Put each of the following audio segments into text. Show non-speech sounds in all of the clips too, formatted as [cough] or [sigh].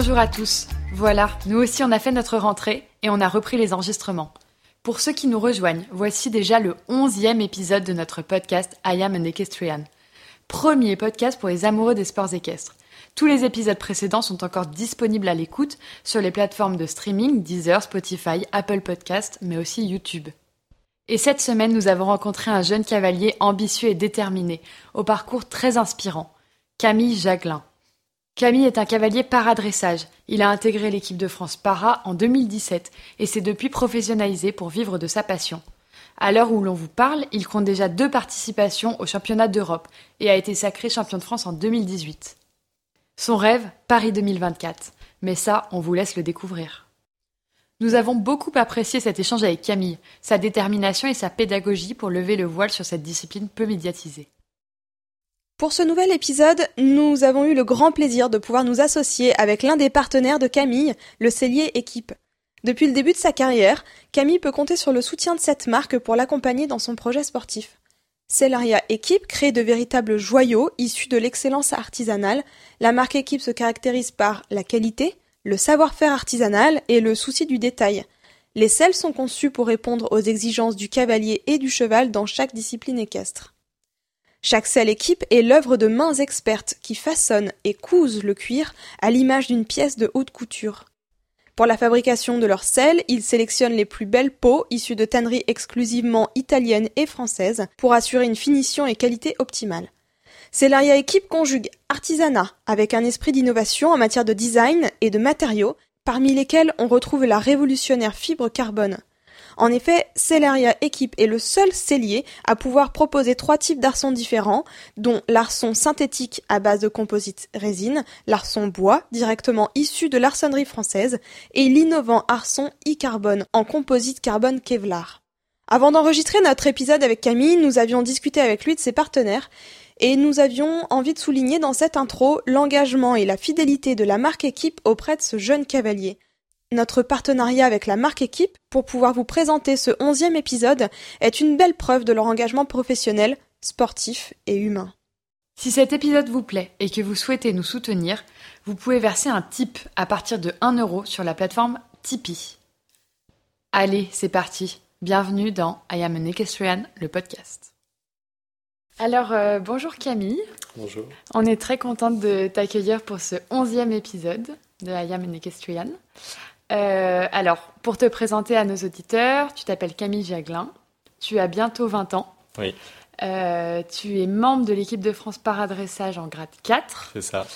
Bonjour à tous. Voilà, nous aussi on a fait notre rentrée et on a repris les enregistrements. Pour ceux qui nous rejoignent, voici déjà le onzième épisode de notre podcast I Am an Equestrian. Premier podcast pour les amoureux des sports équestres. Tous les épisodes précédents sont encore disponibles à l'écoute sur les plateformes de streaming Deezer, Spotify, Apple Podcast, mais aussi YouTube. Et cette semaine, nous avons rencontré un jeune cavalier ambitieux et déterminé, au parcours très inspirant, Camille Jaglin. Camille est un cavalier paradressage. Il a intégré l'équipe de France para en 2017 et s'est depuis professionnalisé pour vivre de sa passion. À l'heure où l'on vous parle, il compte déjà deux participations au championnat d'Europe et a été sacré champion de France en 2018. Son rêve, Paris 2024. Mais ça, on vous laisse le découvrir. Nous avons beaucoup apprécié cet échange avec Camille, sa détermination et sa pédagogie pour lever le voile sur cette discipline peu médiatisée. Pour ce nouvel épisode, nous avons eu le grand plaisir de pouvoir nous associer avec l'un des partenaires de Camille, le cellier équipe. Depuis le début de sa carrière, Camille peut compter sur le soutien de cette marque pour l'accompagner dans son projet sportif. Cellaria Équipe crée de véritables joyaux issus de l'excellence artisanale. La marque Équipe se caractérise par la qualité, le savoir-faire artisanal et le souci du détail. Les selles sont conçues pour répondre aux exigences du cavalier et du cheval dans chaque discipline équestre. Chaque selle équipe est l'œuvre de mains expertes qui façonnent et cousent le cuir à l'image d'une pièce de haute couture. Pour la fabrication de leurs selles, ils sélectionnent les plus belles peaux issues de tanneries exclusivement italiennes et françaises pour assurer une finition et qualité optimale. Cellaria Équipe conjugue artisanat avec un esprit d'innovation en matière de design et de matériaux, parmi lesquels on retrouve la révolutionnaire fibre carbone. En effet, Cellaria Equip est le seul cellier à pouvoir proposer trois types d'arçons différents, dont l'arçon synthétique à base de composite résine, l'arçon bois directement issu de l'arçonnerie française et l'innovant arçon e-carbone en composite carbone Kevlar. Avant d'enregistrer notre épisode avec Camille, nous avions discuté avec lui de ses partenaires et nous avions envie de souligner dans cette intro l'engagement et la fidélité de la marque équipe auprès de ce jeune cavalier. Notre partenariat avec la marque Équipe pour pouvoir vous présenter ce onzième épisode est une belle preuve de leur engagement professionnel, sportif et humain. Si cet épisode vous plaît et que vous souhaitez nous soutenir, vous pouvez verser un tip à partir de 1 euro sur la plateforme Tipeee. Allez, c'est parti. Bienvenue dans I Am an Equestrian, le podcast. Alors, euh, bonjour Camille. Bonjour. On est très contente de t'accueillir pour ce onzième épisode de I Am an Equestrian. Euh, alors, pour te présenter à nos auditeurs, tu t'appelles Camille Jaglin, tu as bientôt 20 ans. Oui. Euh, tu es membre de l'équipe de France paradressage en grade 4. C'est ça.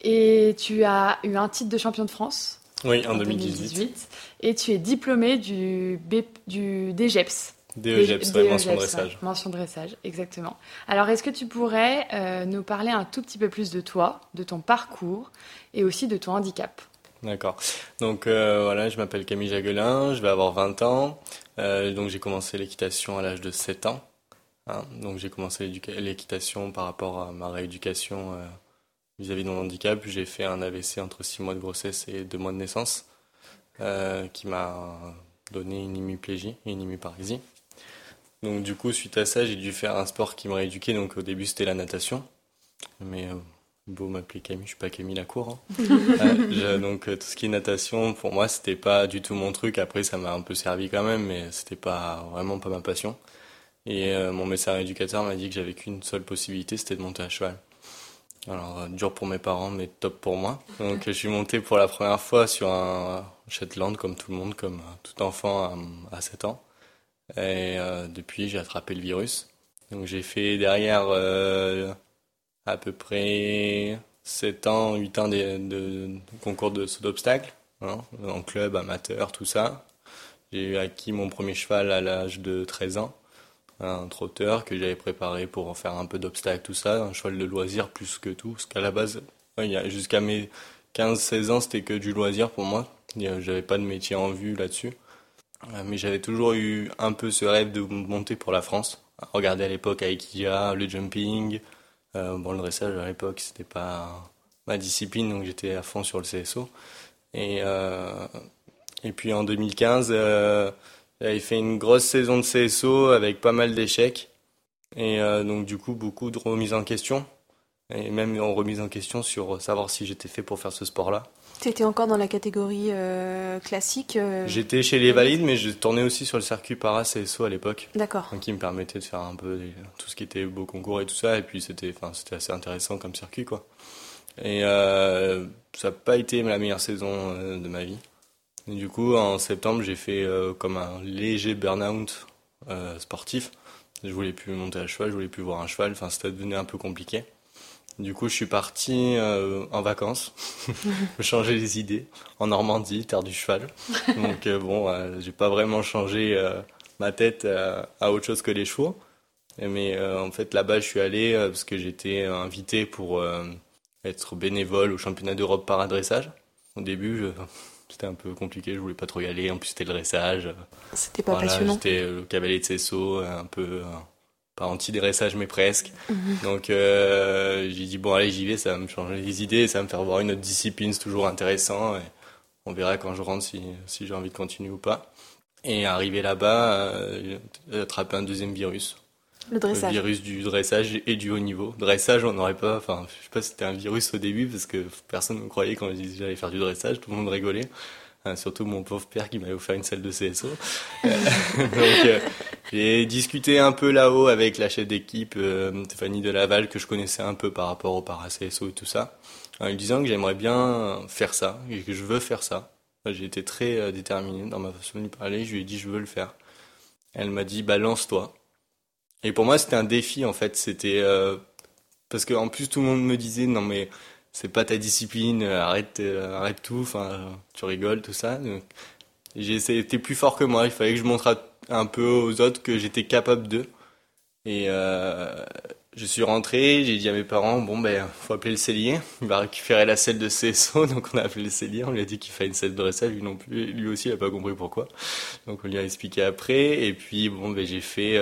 Et tu as eu un titre de champion de France. Oui, en, 2018. Et tu es diplômé du, du DGEPS. DEGEPS, mention DEGEPS, dressage. ouais, mention dressage, exactement. Alors, est-ce que tu pourrais euh, nous parler un tout petit peu plus de toi, de ton parcours et aussi de ton handicap? D'accord. Donc euh, voilà, je m'appelle Camille Jaguelin, je vais avoir 20 ans. Euh, donc j'ai commencé l'équitation à l'âge de 7 ans. Hein. donc j'ai commencé l'équitation par rapport à ma rééducation euh, vis-à-vis de mon handicap. J'ai fait un AVC entre 6 mois de grossesse et 2 mois de naissance euh, qui m'a donné une hémiplégie, une hémiparésie. Donc du coup, suite à ça, j'ai dû faire un sport qui me rééduquait. Donc au début, c'était la natation. Mais euh, beau m'appeler Camille, je suis pas Camille Lacour. Hein. [laughs] Euh, donc euh, tout ce qui est natation, pour moi, c'était pas du tout mon truc. Après, ça m'a un peu servi quand même, mais c'était pas vraiment pas ma passion. Et euh, mon médecin éducateur m'a dit que j'avais qu'une seule possibilité, c'était de monter à cheval. Alors euh, dur pour mes parents, mais top pour moi. Donc je suis monté pour la première fois sur un Shetland, comme tout le monde, comme tout enfant à, à 7 ans. Et depuis, j'ai attrapé le virus. Donc j'ai fait derrière à peu près 7 ans, 8 ans de, concours de saut d'obstacle, hein, en club, amateur, tout ça. J'ai acquis mon premier cheval à l'âge de 13 ans, un trotteur que j'avais préparé pour faire un peu d'obstacle, tout ça, un cheval de loisir plus que tout, parce qu'à la base, jusqu'à mes 15-16 ans, c'était que du loisir pour moi. J'avais pas de métier en vue là-dessus. Euh, Mais j'avais toujours eu un peu ce rêve de monter pour la France. Regarder à l'époque avec IA, le jumping, euh, bon, le dressage à l'époque, c'était pas ma discipline, donc j'étais à fond sur le CSO. Et, euh, et puis en 2015, euh, j'avais fait une grosse saison de CSO avec pas mal d'échecs. Et donc du coup, beaucoup de remises en question. et même en remise en question sur savoir si j'étais fait pour faire ce sport-là. Tu étais encore dans la catégorie classique J'étais chez les valides, mais je tournais aussi sur le circuit para CSO à l'époque. D'accord. Qui me permettait de faire un peu tout ce qui était beau concours et tout ça. Et puis c'était, assez intéressant comme circuit, quoi. Et euh, ça n'a pas été la meilleure saison euh, de ma vie. Et du coup, en septembre, j'ai fait euh, comme un léger burn-out sportif. Je voulais plus monter à cheval, je voulais plus voir un cheval. Enfin, c'était devenu un peu compliqué. Du coup, je suis parti en vacances, [laughs] changer les idées en Normandie, terre du cheval. [laughs] Donc bon, j'ai pas vraiment changé ma tête à autre chose que les chevaux. Mais en fait, là-bas, je suis allé parce que j'étais invité pour être bénévole au championnat d'Europe par adressage. Au début, [laughs] c'était un peu compliqué, je voulais pas trop y aller. En plus, c'était le dressage. C'était pas passionnant. J'étais euh, le cavalier de Cesso, un peu, euh, pas anti-dressage, mais presque. [laughs] Donc, euh, j'ai dit, bon, allez, j'y vais, ça va me changer les idées, ça va me faire voir une autre discipline, c'est toujours intéressant. Et on verra quand je rentre si, si j'ai envie de continuer ou pas. Et arrivé là-bas, j'ai attrapé un deuxième virus. Le dressage. virus du dressage et du haut niveau. Dressage, on n'aurait pas, enfin, je sais pas si c'était un virus au début parce que personne ne croyait quand je disais j'allais faire du dressage, tout le monde rigolait. Euh, surtout mon pauvre père qui m'avait offert une salle de CSO. Euh, [laughs] donc, euh, j'ai discuté un peu là-haut avec la chef d'équipe, Stéphanie Delaval, que je connaissais un peu par rapport au para-CSO et tout ça, en lui disant que j'aimerais bien faire ça et que je veux faire ça. J'ai été très déterminé dans ma façon de lui parler, je lui ai dit je veux le faire. Elle m'a dit balance-toi. Et pour moi, c'était un défi en fait. C'était euh, parce qu'en plus tout le monde me disait non mais c'est pas ta discipline, euh, arrête, euh, arrête tout. Enfin, tu rigoles tout ça. j'ai essayé, t'es plus fort que moi. Il fallait que je montre un peu aux autres que j'étais capable d'eux. Et je suis rentré, j'ai dit à mes parents, bon ben, faut appeler le cellier, il va récupérer la selle de CSO, [laughs] donc on a appelé le cellier, on lui a dit qu'il fallait une selle de dressage, lui non plus, lui aussi il a pas compris pourquoi, donc on lui a expliqué après, et puis bon ben j'ai fait,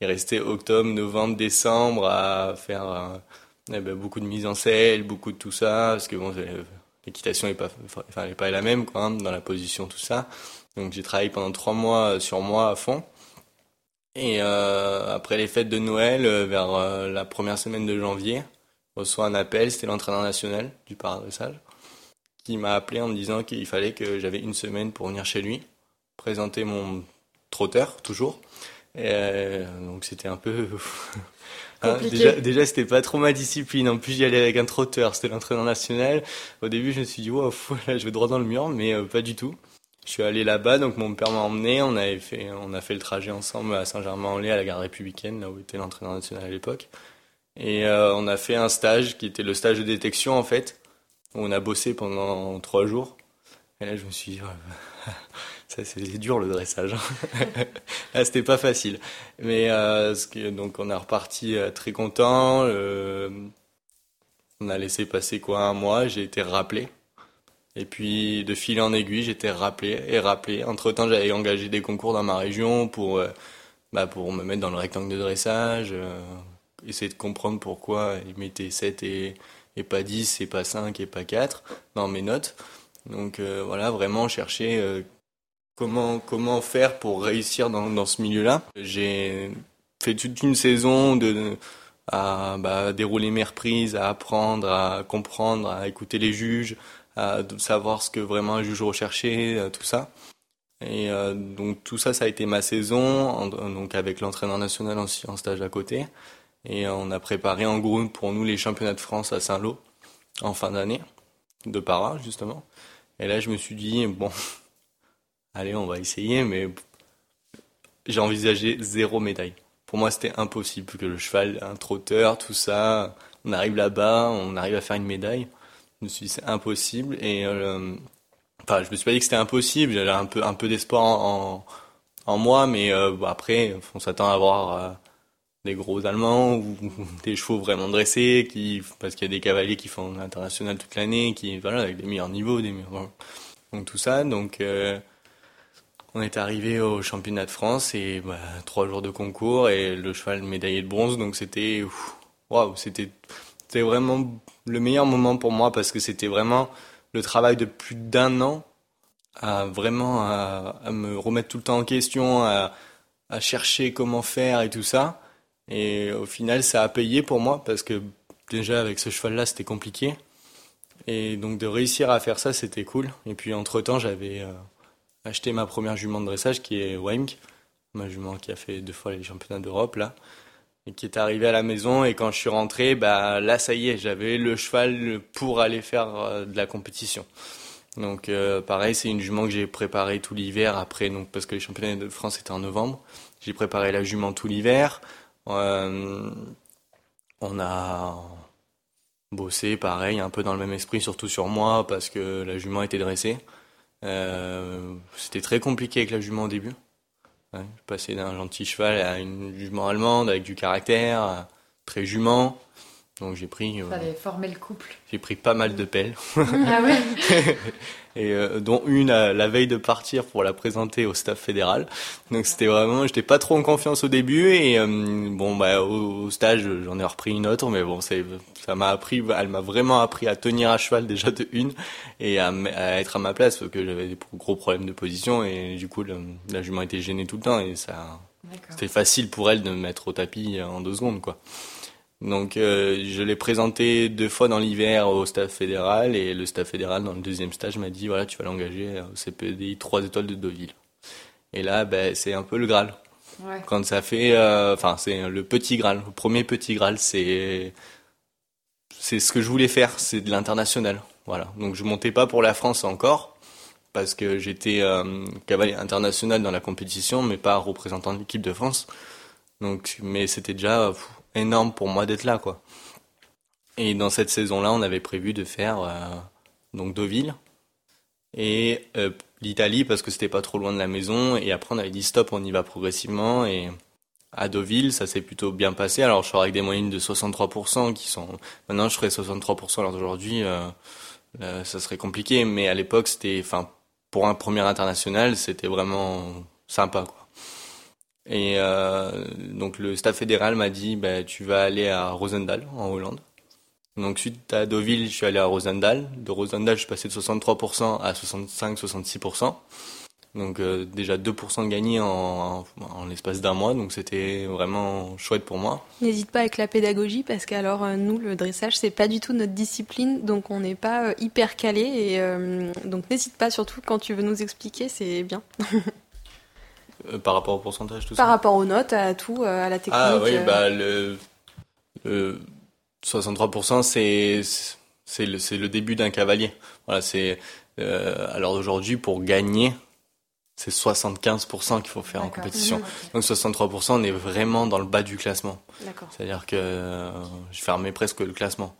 il restait octobre, novembre, décembre à faire euh, eh ben, beaucoup de mise en selle, beaucoup de tout ça, parce que bon, l'équitation n'est pas, enfin, pas la même quoi, hein, dans la position, tout ça. Donc j'ai travaillé pendant trois mois sur moi à fond. Et euh, après les fêtes de Noël, euh, vers la première semaine de janvier, je reçois un appel, c'était l'entraîneur national du paradressage, qui m'a appelé en me disant qu'il fallait que j'avais une semaine pour venir chez lui, présenter mon trotteur, toujours, euh, donc c'était un peu [laughs] hein, déjà, déjà c'était pas trop ma discipline. En plus j'y allais avec un trotteur, c'était l'entraîneur national. Au début je me suis dit wow, [laughs] là je vais droit dans le mur, mais euh, pas du tout. Je suis allé là-bas, donc mon père m'a emmené. On avait fait, on a fait le trajet ensemble à Saint-Germain-en-Laye, à la gare républicaine, là où était l'entraîneur national à l'époque. Et euh, on a fait un stage qui était le stage de détection en fait, où on a bossé pendant trois jours. Et là je me suis dit [laughs] ça c'est dur le dressage. [laughs] ah, c'était pas facile. Mais euh, donc on a reparti euh, très content. Euh, on a laissé passer quoi un mois. J'ai été rappelé. Et puis de fil en aiguille, j'étais rappelé et rappelé. Entre temps, j'avais engagé des concours dans ma région pour bah, pour me mettre dans le rectangle de dressage, essayer de comprendre pourquoi ils mettaient 7 et, et pas 10 et pas 5 et pas 4 dans mes notes. Donc voilà, vraiment chercher comment, faire pour réussir dans, ce milieu-là. J'ai fait toute une saison de, à bah, dérouler mes reprises, à apprendre, à comprendre, à écouter les juges, à savoir ce que vraiment un juge recherchait, euh, tout ça. Et euh, donc tout ça, ça a été ma saison, donc avec l'entraîneur national aussi en stage à côté. Et on a préparé en groupe pour nous les championnats de France à Saint-Lô en fin d'année, de para justement. Et là, je me suis dit, bon, allez, on va essayer, mais j'ai envisagé zéro médaille. Pour moi, c'était impossible que le cheval, un trotteur, tout ça, on arrive là-bas, on arrive à faire une médaille. Je me suis dit, c'est impossible. Et, euh, enfin, je me suis pas dit que c'était impossible. J'avais un peu, un peu d'espoir en, moi, mais euh, après, on s'attend à avoir euh, des gros Allemands ou des chevaux vraiment dressés, qui, parce qu'il y a des cavaliers qui font l'international toute l'année, qui, voilà, avec des meilleurs niveaux, des meilleurs, donc tout ça. Donc, on est arrivé au championnat de France et bah, trois jours de concours et le cheval médaillé de bronze. Donc c'était, waouh, c'était, c'était vraiment le meilleur moment pour moi parce que c'était vraiment le travail de plus d'un an à vraiment à, me remettre tout le temps en question, à, chercher comment faire et tout ça. Et au final, ça a payé pour moi parce que déjà avec ce cheval-là, c'était compliqué. Et donc de réussir à faire ça, c'était cool. Et puis entre-temps, j'avais euh, acheté ma première jument de dressage qui est Wimk, ma jument qui a fait deux fois les championnats d'Europe là, et qui est arrivée à la maison. Et quand je suis rentré, bah là ça y est, j'avais le cheval pour aller faire euh, de la compétition. Donc euh, pareil, c'est une jument que j'ai préparée tout l'hiver après, donc parce que les championnats de France étaient en novembre. J'ai préparé la jument tout l'hiver. on a bossé, pareil, un peu dans le même esprit, surtout sur moi, parce que la jument était dressée. Euh, c'était très compliqué avec la jument au début. Ouais, je passais d'un gentil cheval à une jument allemande avec du caractère, très jument. Donc j'ai pris. Euh, Fallait former le couple. J'ai pris pas mal de pelles. ah ouais. [laughs] et euh, dont une à, la veille de partir pour la présenter au staff fédéral. Donc c'était vraiment, j'étais pas trop en confiance au début et euh, bon bah au, stage j'en ai repris une autre, mais bon c'est ça m'a appris, elle m'a vraiment appris à tenir à cheval déjà de une et à, à être à ma place parce que j'avais des gros problèmes de position et du coup la jument était gênée tout le temps et ça c'était facile pour elle de me mettre au tapis en deux secondes quoi. Donc euh, je l'ai présenté deux fois dans l'hiver au staff fédéral et le staff fédéral dans le deuxième stage m'a dit voilà tu vas l'engager au CPDI 3 étoiles de Deauville. Et là ben, c'est un peu le Graal. Ouais. Quand ça fait euh, enfin c'est le petit Graal, le premier petit Graal c'est c'est ce que je voulais faire, c'est de l'international. Voilà. Donc je montais pas pour la France encore parce que j'étais euh, cavalier international dans la compétition mais pas représentant de l'équipe de France. Donc mais c'était déjà énorme pour moi d'être là, quoi. Et dans cette saison-là, on avait prévu de faire euh, donc Deauville et euh, l'Italie parce que c'était pas trop loin de la maison. Et après, on avait dit stop, on y va progressivement. Et à Deauville, ça s'est plutôt bien passé. Alors, je serai avec des moyennes de 63% qui sont. Maintenant, je ferai 63%. Alors d'aujourd'hui, euh, ça serait compliqué. Mais à l'époque, c'était, enfin, pour un premier international, c'était vraiment sympa. Et euh, donc le staff fédéral m'a dit bah, tu vas aller à Rosendal en Hollande. Donc suite à Deauville, je suis allé à Rosendal. De Rosendal, je suis passé de 63% à 65-66%. Donc euh, déjà 2% de gagné en, en, l'espace d'un mois, donc c'était vraiment chouette pour moi. N'hésite pas avec la pédagogie parce qu'alors euh, nous le dressage c'est pas du tout notre discipline, donc on n'est pas euh, hyper calé et donc n'hésite pas surtout quand tu veux nous expliquer, c'est bien. [laughs] Euh, par rapport au pourcentage, tout Par rapport aux notes, à tout, euh, à la technique. Ah oui, euh. bah le, le 63%, c'est c'est le, le début d'un cavalier. Voilà, c'est alors aujourd'hui pour gagner, c'est 75% qu'il faut faire en compétition. Mmh, Donc 63%, on est vraiment dans le bas du classement. C'est-à-dire que euh, je fermais presque le classement.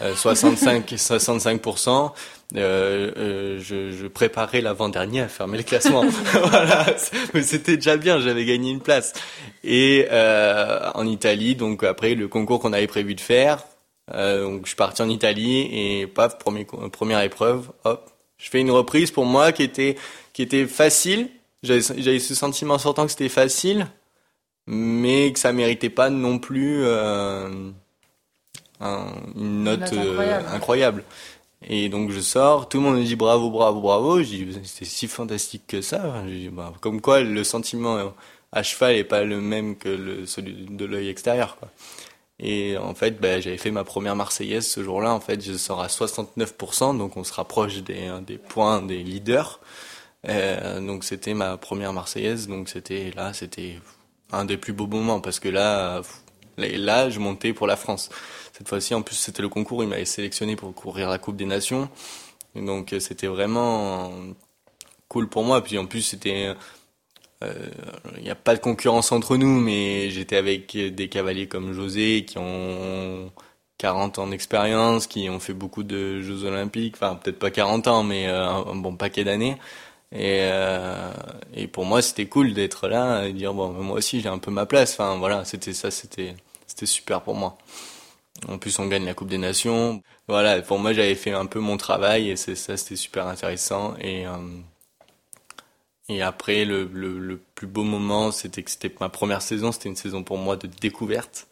Euh, 65, 65%, [laughs] euh, euh, je, je, préparais l'avant-dernier à fermer le classement. [laughs] [laughs] voilà, c'était déjà bien, j'avais gagné une place. Et euh, en Italie, donc après le concours qu'on avait prévu de faire, donc je suis parti en Italie et paf, premier, première épreuve, hop, je fais une reprise pour moi qui était qui était facile. J'avais ce sentiment en sortant que c'était facile, mais que ça méritait pas non plus euh, une note, euh, incroyable. Et donc je sors, tout le monde me dit bravo, bravo, bravo. Je dis c'est si fantastique que ça. bah, comme quoi le sentiment à cheval est pas le même que le, celui de l'œil extérieur. Quoi. Et en fait, bah, j'avais fait ma première Marseillaise ce jour-là. En fait, je sors à 69%, donc on se rapproche des, des points des leaders. Euh, donc c'était ma première Marseillaise, donc c'était là, c'était un des plus beaux moments parce que là, là, je montais pour la France. Cette fois-ci, en plus, c'était le concours, il m'avait sélectionné pour courir la Coupe des Nations. donc c'était vraiment cool pour moi. Puis en plus, c'était il euh, n'y a pas de concurrence entre nous, mais j'étais avec des cavaliers comme José qui ont 40 ans d'expérience, qui ont fait beaucoup de Jeux Olympiques, enfin peut-être pas 40 ans, mais euh, un, bon paquet d'années. Et, euh, et pour moi, c'était cool d'être là et dire bon, moi aussi j'ai un peu ma place. Enfin voilà, c'était ça, c'était c'était super pour moi. En plus, on gagne la Coupe des Nations. Voilà, pour moi, j'avais fait un peu mon travail et c'est ça, c'était super intéressant. Et et après, le, le, le, plus beau moment, c'était que c'était ma première saison. C'était une saison pour moi de découverte.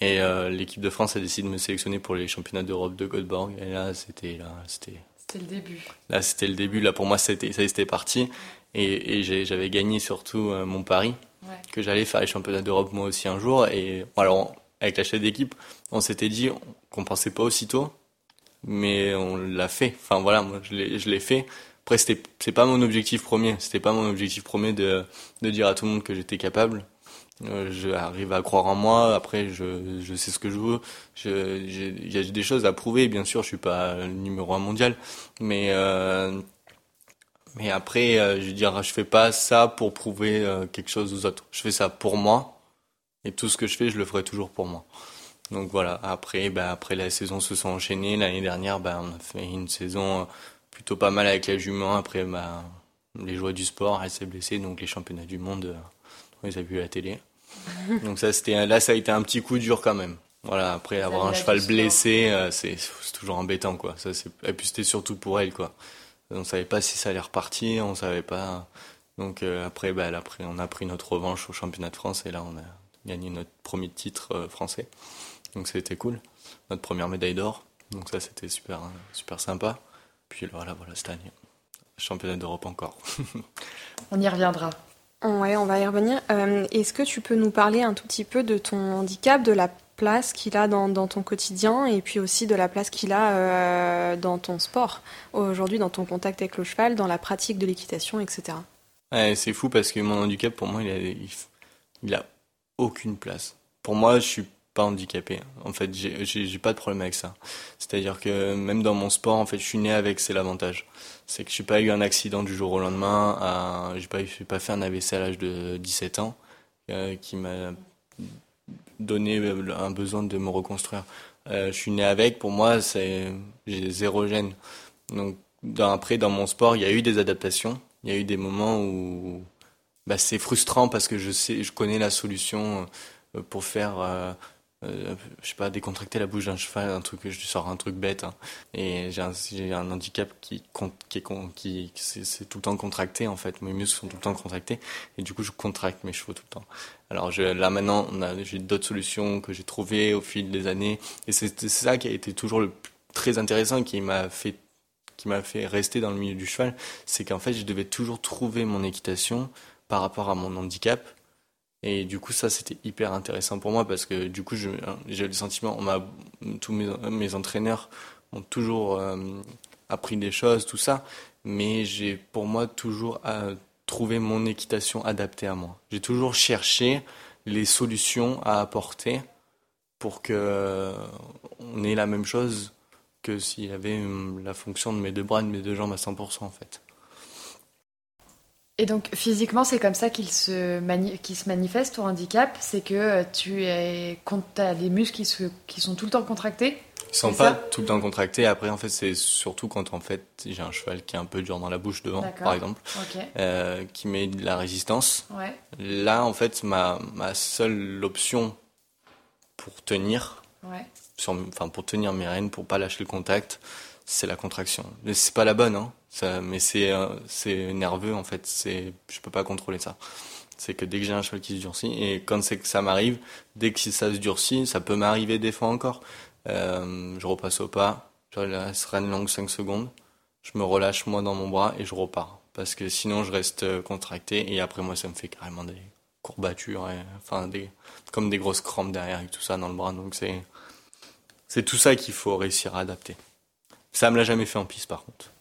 Et euh, l'équipe de France a décidé de me sélectionner pour les championnats d'Europe de Göteborg. Et là, c'était là, c'était. C'était le début. Là, c'était le début. Là, pour moi, c'était ça, c'était parti. Et, et j'avais gagné surtout euh, mon pari ouais. que j'allais faire les championnats d'Europe moi aussi un jour. Et alors, avec la chef d'équipe, on s'était dit qu'on pensait pas aussitôt, mais on l'a fait. Enfin voilà, moi je l'ai, je l'ai fait. Après, c'était, c'est pas mon objectif premier. C'était pas mon objectif premier de, de dire à tout le monde que j'étais capable. Euh, j'arrive à croire en moi. Après, je, je sais ce que je veux. Il y a des choses à prouver. Bien sûr, je suis pas le numéro un mondial, mais euh, mais après, euh, je veux dire, je fais pas ça pour prouver euh, quelque chose aux autres. Je fais ça pour moi. Et tout ce que je fais, je le ferai toujours pour moi. Donc voilà. Après, ben, après la saison se sont enchaînées. L'année dernière, ben, on a fait une saison plutôt pas mal avec la jument. Après, ben, les joies du sport, elle s'est blessée, donc les championnats du monde, euh, on les a vus à la télé. [laughs] donc ça, c'était, là, ça a été un petit coup dur quand même. Voilà, après avoir un cheval blessé, euh, c'est, toujours embêtant, quoi. Ça, c'est, et puis c'était surtout pour elle, quoi. On savait pas si ça allait repartir, on savait pas. Donc euh, après, bah, après, on a pris notre revanche au championnat de France et là, on a gagné notre premier titre euh, français. Donc c'était cool, notre première médaille d'or. Donc ça, c'était super, super sympa. Puis voilà, voilà cette année, championnat d'Europe encore. [laughs] on y reviendra. Ouais, on va y revenir. Euh, Est-ce que tu peux nous parler un tout petit peu de ton handicap, de la place qu'il a dans, dans, ton quotidien et puis aussi de la place qu'il a euh, dans ton sport, aujourd'hui dans ton contact avec le cheval, dans la pratique de l'équitation, etc. Ouais, c'est fou parce que mon handicap, pour moi, il a, il, il a aucune place. Pour moi, je suis pas handicapé. En fait, j'ai pas de problème avec ça. C'est-à-dire que même dans mon sport, en fait, je suis né avec, c'est l'avantage. C'est que je n'ai pas eu un accident du jour au lendemain. J'ai pas, pas fait un AVC à l'âge de 17 ans euh, qui m'a donné un besoin de me reconstruire. Euh, je suis né avec. Pour moi, j'ai zéro gêne. Donc, après, dans mon sport, il y a eu des adaptations. Il y a eu des moments où bah, c'est frustrant parce que je sais, je connais la solution euh, pour faire euh, je sais pas, décontracter la bouche d'un cheval, un truc, je sors un truc bête. Hein. Et j'ai un, handicap qui, qui est, qui, c'est, tout le temps contracté en fait. Mes muscles sont tout le temps contractés et du coup je contracte mes chevaux tout le temps. Alors je, là maintenant, j'ai d'autres solutions que j'ai trouvées au fil des années et c'est, ça qui a été toujours le très intéressant, qui m'a fait qui m'a fait rester dans le milieu du cheval, c'est qu'en fait je devais toujours trouver mon équitation par rapport à mon handicap et du coup, ça, c'était hyper intéressant pour moi parce que du coup, j'ai le sentiment, on tous mes, mes, entraîneurs ont toujours euh, appris des choses, tout ça, mais j'ai pour moi toujours euh, trouvé mon équitation adaptée à moi. J'ai toujours cherché les solutions à apporter pour que euh, on ait la même chose que s'il y avait la fonction de mes deux bras de mes deux jambes à 100% en fait. Et donc physiquement, c'est comme ça qu'il se, mani se manifeste ton handicap C'est que euh, tu es, as les muscles qui, se, qui sont tout le temps contractés Ils sont pas tout le temps contractés. Après, en fait, c'est surtout quand en fait j'ai un cheval qui est un peu dur dans la bouche devant, par exemple, euh, qui met de la résistance. Ouais. Là, en fait, ma, ma seule option pour tenir, ouais. sur, enfin pour tenir mes rênes, pour pas lâcher le contact, c'est la contraction. C'est pas la bonne, hein. Ça, mais c'est euh, c'est nerveux en fait. C'est je peux pas contrôler ça. C'est que dès que j'ai un cheval qui se durcit et quand c'est que ça m'arrive, dès que ça se durcit, ça peut m'arriver des fois encore. Euh, je repasse au pas, je laisse une longue 5 secondes, je me relâche moi dans mon bras et je repars. Parce que sinon je reste euh, contracté et après moi ça me fait carrément des courbatures, et, enfin des comme des grosses crampes derrière et tout ça dans le bras. Donc c'est c'est tout ça qu'il faut réussir à adapter. Ça me l'a jamais fait en piste par contre.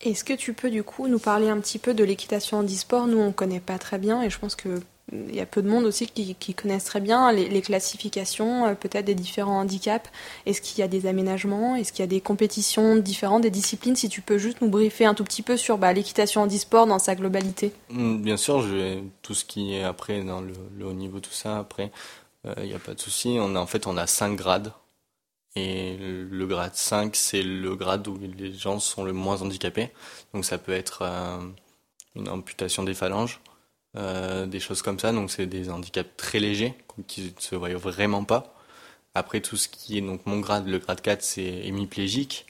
Est-ce que tu peux du coup nous parler un petit peu de l'équitation handisport Nous on ne connaît pas très bien et je pense que il y a peu de monde aussi qui, connaissent très bien les, classifications, euh, peut-être des différents handicaps. Est-ce qu'il y a des aménagements? Est-ce qu'il y a des compétitions différentes, des disciplines? Si tu peux juste nous briefer un tout petit peu sur bah, l'équitation handisport dans sa globalité. Mm, bien sûr, je tout ce qui est après dans le, haut niveau, tout ça, après, euh, il n'y a pas de souci. On a, en fait, on a cinq grades et le grade 5, c'est le grade où les gens sont le moins handicapés. Donc ça peut être euh, une amputation des phalanges, euh, des choses comme ça. Donc c'est des handicaps très légers qui ne se voient vraiment pas. Après tout ce qui est donc mon grade, le grade 4, c'est hémiplégique.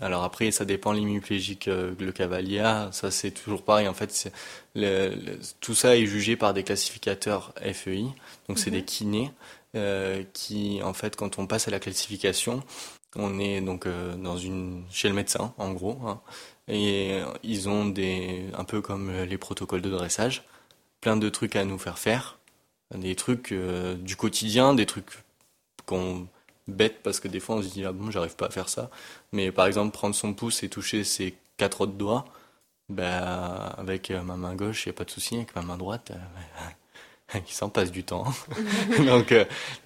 Alors après, ça dépend l'hémiplégique, euh, le cavalier ça c'est toujours pareil. En fait, le, tout ça est jugé par des classificateurs FEI, donc c'est mhm. des kinés. Euh, qui, en fait, quand on passe à la classification, on est donc euh, dans une chez le médecin, en gros, hein, et ils ont des, un peu comme les protocoles de dressage, plein de trucs à nous faire faire, des trucs euh, du quotidien, des trucs qu'on bête parce que des fois on se dit ah bon j'arrive pas à faire ça. Mais par exemple prendre son pouce et toucher ses quatre autres doigts ben avec ma main gauche il y a pas de souci avec ma main droite [laughs] il s'en passe du temps [laughs] donc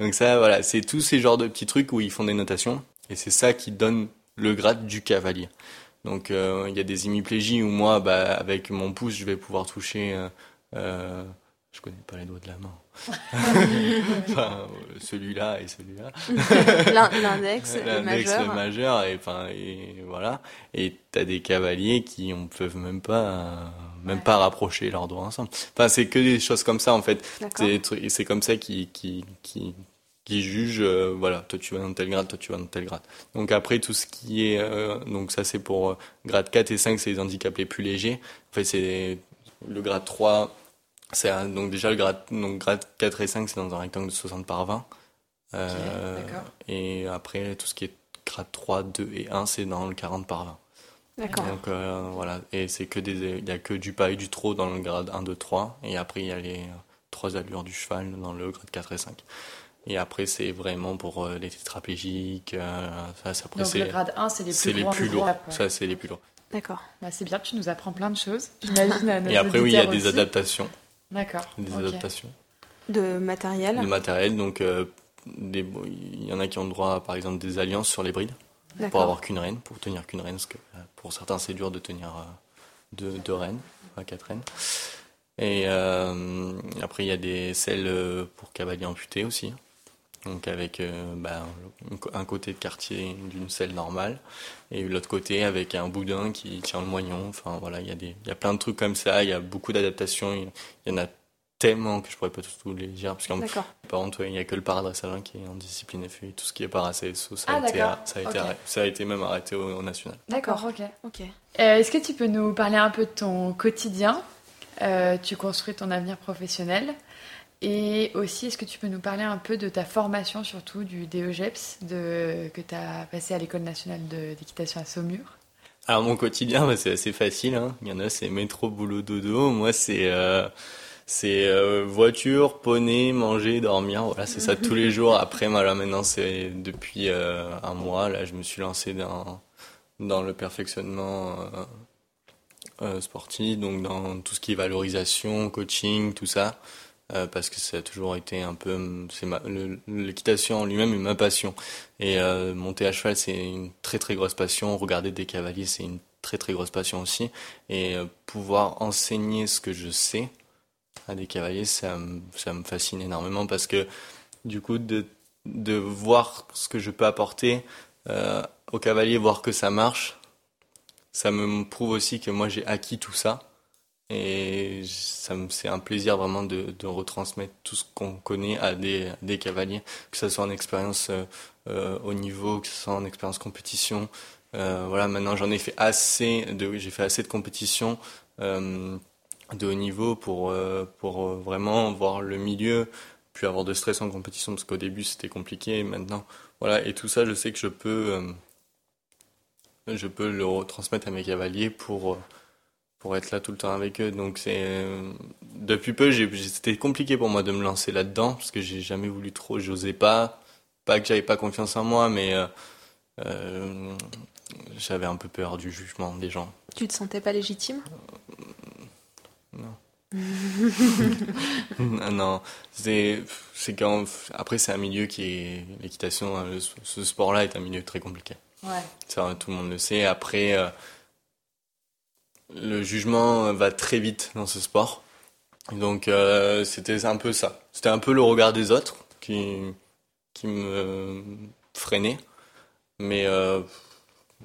donc ça voilà c'est tous ces genres de petits trucs où ils font des notations et c'est ça qui donne le grade du cavalier donc il y a des hémiplégies où moi bah, avec mon pouce je vais pouvoir toucher euh, je connais pas les doigts de la main. [laughs] enfin, celui-là et celui-là. L'index, le majeur. le majeur, et enfin, et voilà. Et t'as des cavaliers qui ne peuvent même pas, même pas rapprocher leurs doigts ensemble. Enfin, c'est que des choses comme ça, en fait. C'est comme ça qui, qui, qui, qui juge, euh, voilà, toi tu vas dans tel grade, toi tu vas dans tel grade. Donc après tout ce qui est, euh, donc ça c'est pour euh, grade 4 et 5, c'est les handicaps les plus légers. En fait c'est le grade 3, c'est donc déjà le grade, donc grade 4 et 5, c'est dans un rectangle de 60 par 20. Euh, et après, tout ce qui est grade 3, 2 et 1, c'est dans le 40 par 20. D'accord. Donc euh, voilà, et c'est que des, il y a que du pas et du trop dans le grade 1, 2, 3, et après il y a les euh, trois allures du cheval dans le grade 4 et 5. Et après, c'est vraiment pour les tétraplégiques. ça, après, Donc le grade 1, c'est les plus, les plus lourds. Ça, c'est les plus lourds. D'accord. Bah, c'est bien, tu nous apprends plein de choses. [laughs] et après, oui, il y a des adaptations. D'accord. Des adaptations. De matériel De matériel, donc euh, il y en a qui ont le droit, par exemple, des alliances sur les brides, pour avoir qu'une reine, pour tenir qu'une reine, parce que euh, pour certains c'est dur de tenir euh, deux, deux reines, quatre reines. Et après il y a des selles pour cavaliers amputés aussi, donc avec bah, un côté de quartier d'une selle normale et l'autre côté avec un boudin qui tient le moignon. Enfin voilà, il y a des, il y a plein de trucs comme ça. Il y a beaucoup d'adaptations. Il y en a tellement que je pourrais pas tous les dire parce qu'en par contre il n'y a que le paradressage qui est en discipline FEI tout ce qui est para ça, ah, a été, ça, a été ça a été même arrêté au, national. D'accord. Ok. Ok. Euh, est-ce que tu peux nous parler un peu de ton quotidien? Euh, tu construis ton avenir professionnel. Et aussi, est-ce que tu peux nous parler un peu de ta formation, surtout du DEGEPS de, que tu as passé à l'École nationale d'équitation à Saumur? Alors, mon quotidien, bah, c'est assez facile. Hein. Il y en a, c'est métro, boulot, dodo. Moi, c'est euh, c'est euh, voiture, poney, manger, dormir. Voilà, c'est ça [laughs] tous les jours. Après, là, maintenant, c'est depuis euh, un mois. Là, je me suis lancé dans, dans le perfectionnement sportif, donc dans tout ce qui est valorisation, coaching, tout ça. Euh, parce que ça a toujours été un peu c'est l'équitation en lui-même est ma passion et euh, monter à cheval c'est une très très grosse passion regarder des cavaliers c'est une très très grosse passion aussi et euh, pouvoir enseigner ce que je sais à des cavaliers ça me, ça fascine énormément parce que du coup de voir ce que je peux apporter aux cavaliers voir que ça marche ça me prouve aussi que moi j'ai acquis tout ça et c'est un plaisir vraiment de, retransmettre tout ce qu'on connaît à des, cavaliers, que ce soit en expérience euh, euh, au niveau, que ce soit en expérience compétition. Euh, voilà, maintenant j'en ai fait assez de, j'ai fait assez de compétitions euh, de haut niveau pour euh, pour vraiment voir le milieu, puis avoir de stress en compétition parce qu'au début c'était compliqué. Et maintenant, voilà, et tout ça, je sais que je peux je peux le retransmettre à mes cavaliers pour pour être là tout le temps avec eux. Donc c'est depuis peu, c'était compliqué pour moi de me lancer là-dedans parce que j'ai jamais voulu trop, j'osais pas, pas que j'avais pas confiance en moi, mais euh, euh, j'avais un peu peur du jugement des gens. Tu te sentais pas légitime? Non. [laughs] non, c'est quand après c'est un milieu qui est l'équitation, hein, ce sport-là est un milieu très compliqué. Ouais. Ça tout le monde le sait. Après euh, le jugement va très vite dans ce sport. Donc euh, c'était un peu ça. C'était un peu le regard des autres qui, qui me freinait. Mais euh,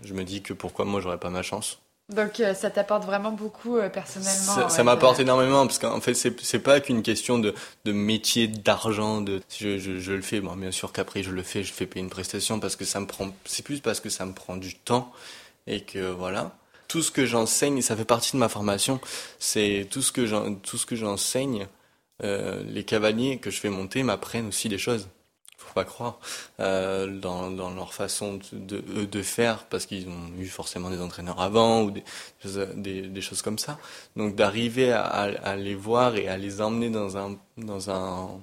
je me dis que pourquoi moi j'aurais pas ma chance. Donc euh, ça t'apporte vraiment beaucoup personnellement. Ça, m'apporte énormément parce qu'en fait c'est c'est pas qu'une question de de métier d'argent de je, je, je, le fais bon bien sûr qu'après je le fais je fais payer une prestation parce que ça me prend c'est plus parce que ça me prend du temps et que voilà tout ce que j'enseigne, ça fait partie de ma formation, c'est tout ce que tout ce que j'enseigne. Euh, les cavaliers que je fais monter m'apprennent aussi des choses. Pas croire euh, dans, dans leur façon de, de, faire parce qu'ils ont eu forcément des entraîneurs avant ou des, des, choses comme ça. Donc d'arriver à, à, les voir et à les emmener dans un dans un,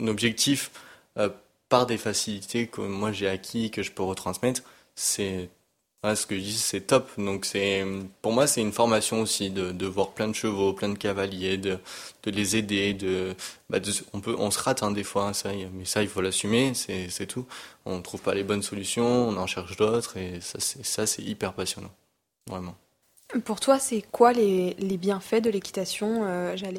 objectif euh, par des facilités que moi j'ai acquis que je peux retransmettre, c'est ce que je dis, c'est top. Donc c'est, pour moi, c'est une formation aussi de, de voir plein de chevaux, plein de cavaliers, de, de les aider, de, bah on peut, on se rate hein, des fois, ça, mais ça, il faut l'assumer, c'est, tout. On trouve pas les bonnes solutions, on en cherche d'autres, et ça, c'est, hyper passionnant, vraiment. Pour toi, c'est quoi les, les, bienfaits de l'équitation euh, j'allais,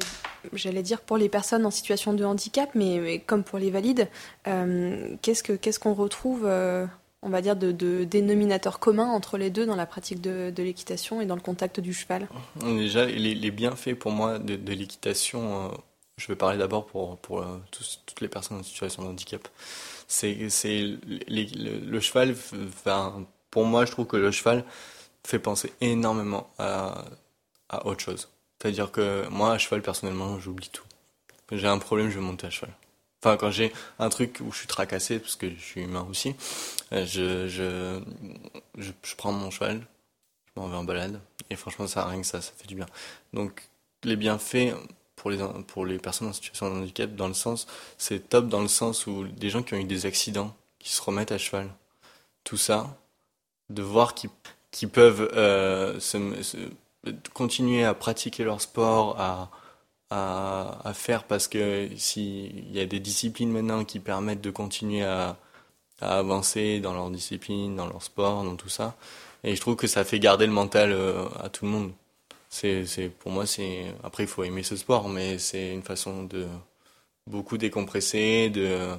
j'allais dire pour les personnes en situation de handicap, mais, comme pour les valides, euh, qu'est-ce, que, qu'est-ce qu'on retrouve euh, on va dire, de, de dénominateur commun entre les deux dans la pratique de, l'équitation et dans le contact du cheval Déjà, les, bienfaits pour moi de, l'équitation, euh, je vais parler d'abord pour, euh, toutes les personnes en situation de handicap. C'est, le, cheval, pour moi, je trouve que le cheval fait penser énormément à, à autre chose. C'est-à-dire que moi, à cheval, personnellement, j'oublie tout. J'ai un problème, je vais monter à cheval. Enfin, quand j'ai un truc où je suis tracassé, parce que je suis humain aussi, euh, je, je, je, prends mon cheval, je m'en vais en balade, et franchement, ça, rien que ça, ça fait du bien. Donc, les bienfaits pour les, pour les personnes en situation de handicap, dans le sens, c'est top dans le sens où des gens qui ont eu des accidents, qui se remettent à cheval, tout ça, de voir qu'ils peuvent euh, continuer à pratiquer leur sport, à à, faire parce que s'il y a des disciplines maintenant qui permettent de continuer à, avancer dans leur discipline, dans leur sport, dans tout ça. Et je trouve que ça fait garder le mental euh, à tout le monde. Pour moi, c'est, après, il faut aimer ce sport, mais c'est une façon de beaucoup décompresser, de,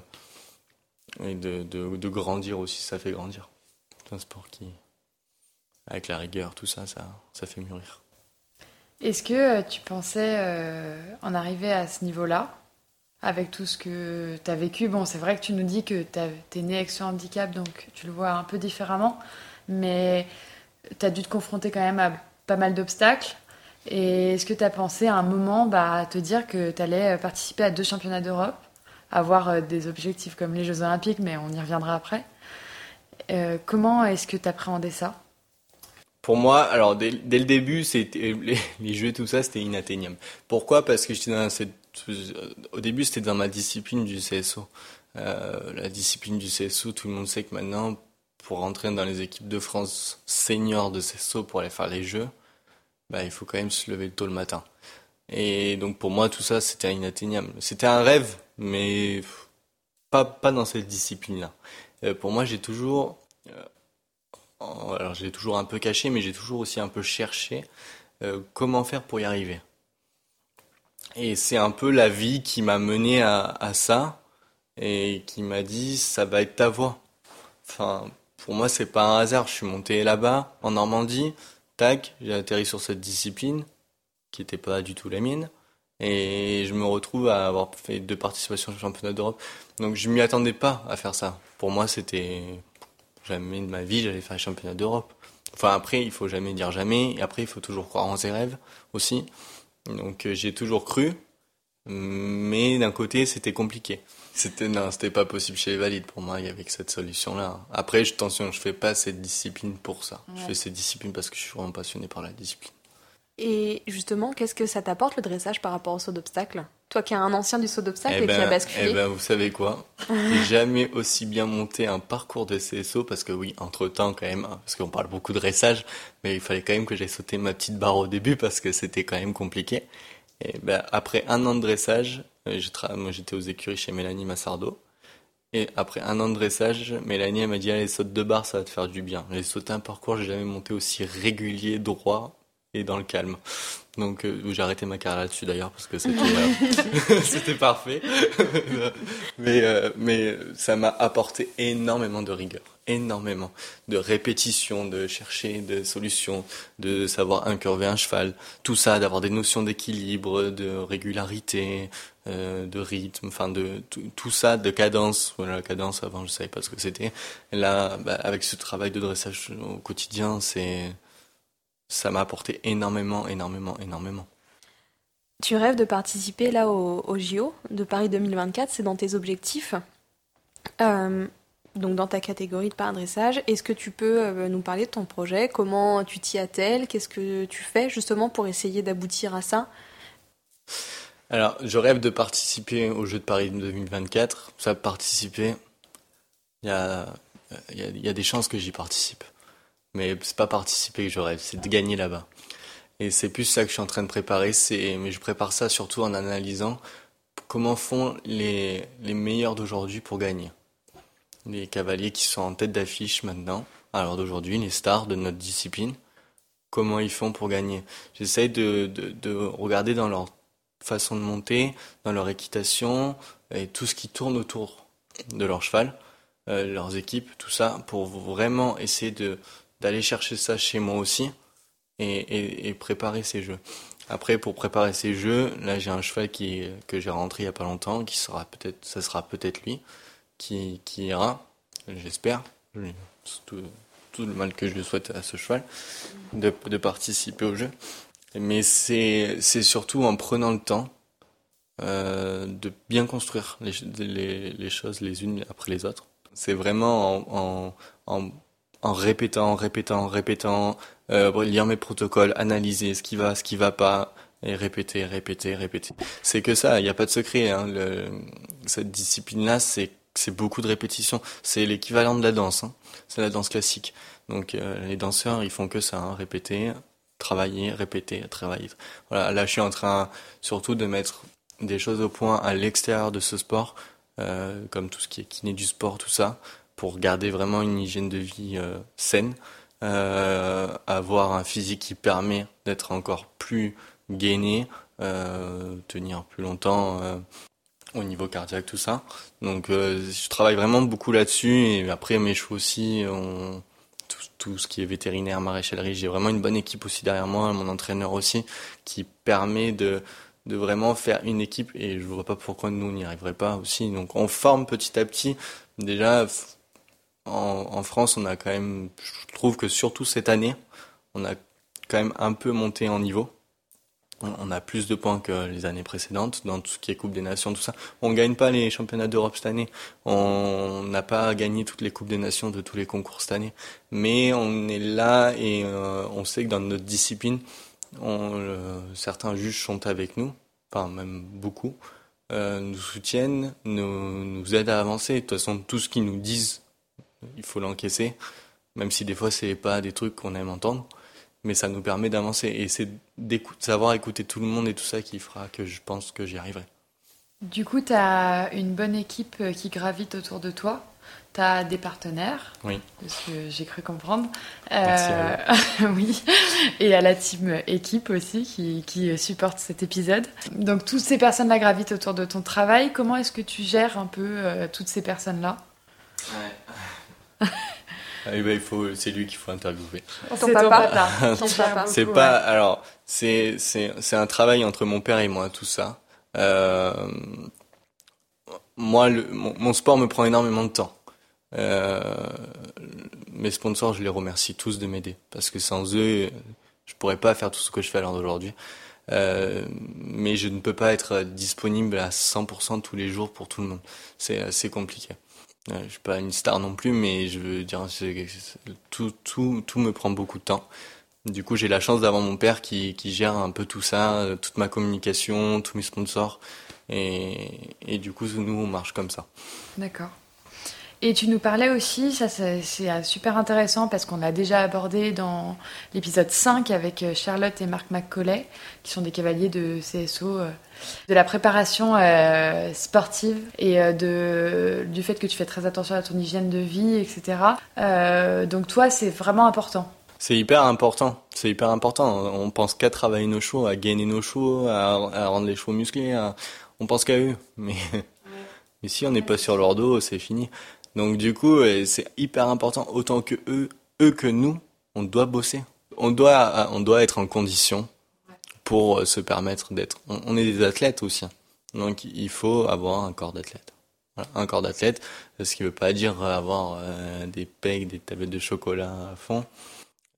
et de, grandir aussi, ça fait grandir. C'est un sport qui, avec la rigueur, tout ça, ça fait mûrir. Est-ce que euh, tu pensais euh, en arriver à ce niveau-là avec tout ce que tu as vécu? Bon, c'est vrai que tu nous dis que tu es né avec ce handicap, donc tu le vois un peu différemment, mais tu as dû te confronter quand même à pas mal d'obstacles. Et est-ce que tu as pensé à un moment bah, te dire que tu allais participer à deux championnats d'Europe, avoir euh, des objectifs comme les Jeux Olympiques, mais on y reviendra après. Comment est-ce que tu appréhendais ça? Pour moi, alors dès, le début, c'était les, [laughs] les, jeux tout ça, c'était inatteignable. Pourquoi? Parce que j'étais dans cette, au début, c'était dans ma discipline du CSO. Euh, la discipline du CSO, tout le monde sait que maintenant, pour rentrer dans les équipes de France seniors de CSO pour aller faire les jeux, bah, il faut quand même se lever tôt le matin. Et donc pour moi, tout ça, c'était inatteignable. C'était un rêve, mais pas, pas dans cette discipline-là. Euh, pour moi, j'ai toujours euh, alors j'ai toujours un peu caché, mais j'ai toujours aussi un peu cherché euh, comment faire pour y arriver. Et c'est un peu la vie qui m'a mené à, ça et qui m'a dit ça va être ta voie. Enfin, pour moi c'est pas un hasard. Je suis monté là-bas en Normandie, tac, j'ai atterri sur cette discipline qui n'était pas du tout la mienne. Et je me retrouve à avoir fait deux participations au championnat d'Europe. Donc je m'y attendais pas à faire ça. Pour moi, c'était jamais de ma vie j'allais faire les championnats d'Europe. Enfin après, il faut jamais dire jamais. Et après, il faut toujours croire en ses rêves aussi. Donc euh, j'ai toujours cru, mais d'un côté, c'était compliqué. C'était non, c'était pas possible chez les valides pour moi. Il y avait que cette solution-là. Après, je attention, je fais pas cette discipline pour ça. Je fais cette discipline parce que je suis vraiment passionné par la discipline. Et justement, qu'est-ce que ça t'apporte le dressage par rapport au saut d'obstacle Toi qui es un ancien du saut d'obstacle et qui a ben, basculé. Eh ben, vous savez quoi [laughs] J'ai jamais aussi bien monté un parcours de CSO parce que oui, entre temps quand même, hein, parce qu'on parle beaucoup de dressage, mais il fallait quand même que j'aille sauter ma petite barre au début parce que c'était quand même compliqué. Et ben après un an de dressage, euh, moi j'étais aux écuries chez Mélanie Massardo. Et après un an de dressage, Mélanie m'a dit allez saute deux barres, ça va te faire du bien. J'ai sauté un parcours, j'ai jamais monté aussi régulier, droit et dans le calme. Donc euh, j'ai arrêté ma carrière là-dessus d'ailleurs parce que c'était [laughs] euh, [laughs] parfait. [laughs] mais euh, mais ça m'a apporté énormément de rigueur, énormément de répétition, de chercher des solutions, de savoir incurver un cheval, tout ça, d'avoir des notions d'équilibre, de régularité, de rythme, enfin de tout, ça, de cadence. Voilà, la cadence avant je savais pas ce que c'était. Là, bah, avec ce travail de dressage au quotidien, c'est ça m'a apporté énormément, énormément, énormément. Tu rêves de participer là au, au JO de Paris 2024, c'est dans tes objectifs. Euh, donc dans ta catégorie de paradressage, est-ce que tu peux euh, nous parler de ton projet? Comment tu t'y attelles? Qu'est-ce que tu fais justement pour essayer d'aboutir à ça? Alors, je rêve de participer au Jeux de Paris 2024. Ça participer, il y a, il y, a, y a des chances que j'y participe. Mais c'est pas participer que je rêve, c'est de gagner là-bas. Et c'est plus ça que je suis en train de préparer. C'est, mais je prépare ça surtout en analysant comment font les, les meilleurs d'aujourd'hui pour gagner. Les cavaliers qui sont en tête d'affiche maintenant, alors d'aujourd'hui, les stars de notre discipline, comment ils font pour gagner. J'essaye de, de, de regarder dans leur façon de monter, dans leur équitation et tout ce qui tourne autour de leur cheval, euh, leurs équipes, tout ça, pour vraiment essayer de d'aller chercher ça chez moi aussi et, et, préparer ces jeux. Après, pour préparer ces jeux, là j'ai un cheval qui que j'ai rentré il y a pas longtemps, qui sera peut-être, ça sera peut-être lui, qui qui ira, j'espère. Tout, tout le mal que je lui souhaite à ce cheval de, participer au jeu. Mais c'est surtout en prenant le temps euh, de bien construire les, les, choses les unes après les autres. C'est vraiment en, en, en, en répétant, répétant, répétant, euh, lire mes protocoles, analyser ce qui va, ce qui va pas, et répéter, répéter, répéter. C'est que ça, il n'y a pas de secret. Hein. Cette discipline-là, c'est beaucoup de répétitions. C'est l'équivalent de la danse. Hein. C'est la danse classique. Donc euh, les danseurs, ils font que ça, hein. répéter, travailler, répéter, travailler. Voilà, là je suis en train surtout de mettre des choses au point à l'extérieur de ce sport, euh, comme tout ce qui est kiné du sport, tout ça, pour garder vraiment une hygiène de vie euh, saine, euh, avoir un physique qui permet d'être encore plus gainé, euh, tenir plus longtemps au niveau cardiaque, tout ça. Donc je travaille vraiment beaucoup là-dessus et après mes chevaux aussi, tout ce qui est vétérinaire, maréchalerie. J'ai vraiment une bonne équipe aussi derrière moi, mon entraîneur aussi, qui permet de, de vraiment faire une équipe et je vois pas pourquoi nous n'y arriverait pas aussi. Donc on forme petit à petit. Déjà, en, France, on a quand même, je trouve que surtout cette année, on a quand même un peu monté en niveau. On a plus de points que les années précédentes dans tout ce qui est Coupe des Nations, tout ça. On gagne pas les championnats d'Europe cette année. On n'a pas gagné toutes les Coupes des Nations de tous les concours cette année. Mais on est là et euh, on sait que dans notre discipline, euh, certains juges sont avec nous, enfin même beaucoup, euh, nous soutiennent, nous, nous aident à avancer. De toute façon, tout ce qu'ils nous disent, il faut l'encaisser, même si des fois c'est pas des trucs qu'on aime entendre mais ça nous permet d'avancer. Et c'est de savoir écouter tout le monde et tout ça qui fera que je pense que j'y arriverai. Du coup, tu as une bonne équipe qui gravite autour de toi. Tu as des partenaires, oui. de ce que j'ai cru comprendre. Merci euh, [laughs] oui, et à la team équipe aussi qui, qui supporte cet épisode. Donc, toutes ces personnes-là gravitent autour de ton travail. Comment est-ce que tu gères un peu euh, toutes ces personnes-là? Ouais. Ah bah, il faut, c'est lui qu'il faut interviewer. Ton [laughs] papa. c'est pas, alors, c'est, c'est, c'est un travail entre mon père et moi, tout ça. Euh, moi, le, mon, mon, sport me prend énormément de temps. Euh, mes sponsors, je les remercie tous de m'aider parce que sans eux, je pourrais pas faire tout ce que je fais à l'heure d'aujourd'hui. Euh, mais je ne peux pas être disponible à 100% tous les jours pour tout le monde. C'est assez compliqué. Je suis pas une star non plus, mais je veux dire, tout, tout, tout me prend beaucoup de temps. Du coup, j'ai la chance d'avoir mon père qui, qui gère un peu tout ça, euh, toute ma communication, tous mes sponsors. Et, et du coup, nous, on marche comme ça. D'accord. Et tu nous parlais aussi, ça c'est super intéressant parce qu'on l'a déjà abordé dans l'épisode 5 avec Charlotte et Marc McCauley, qui sont des cavaliers de CSO, de la préparation euh, sportive et euh, de, du fait que tu fais très attention à ton hygiène de vie, etc. Euh, donc toi, c'est vraiment important. C'est hyper important, c'est hyper important. On pense qu'à travailler nos chevaux, à gainer nos chevaux, à, rendre les chevaux musclés. On pense qu'à eux, [laughs] mais si on n'est pas sur leur dos, c'est fini. Donc du coup, c'est hyper important, autant que eux, eux que nous, on doit bosser. On doit, on doit être en condition pour se permettre d'être. On, est des athlètes aussi, donc il faut avoir un corps d'athlète. Un corps d'athlète, ce qui veut pas dire avoir euh, des pecs, des tablettes de chocolat à fond,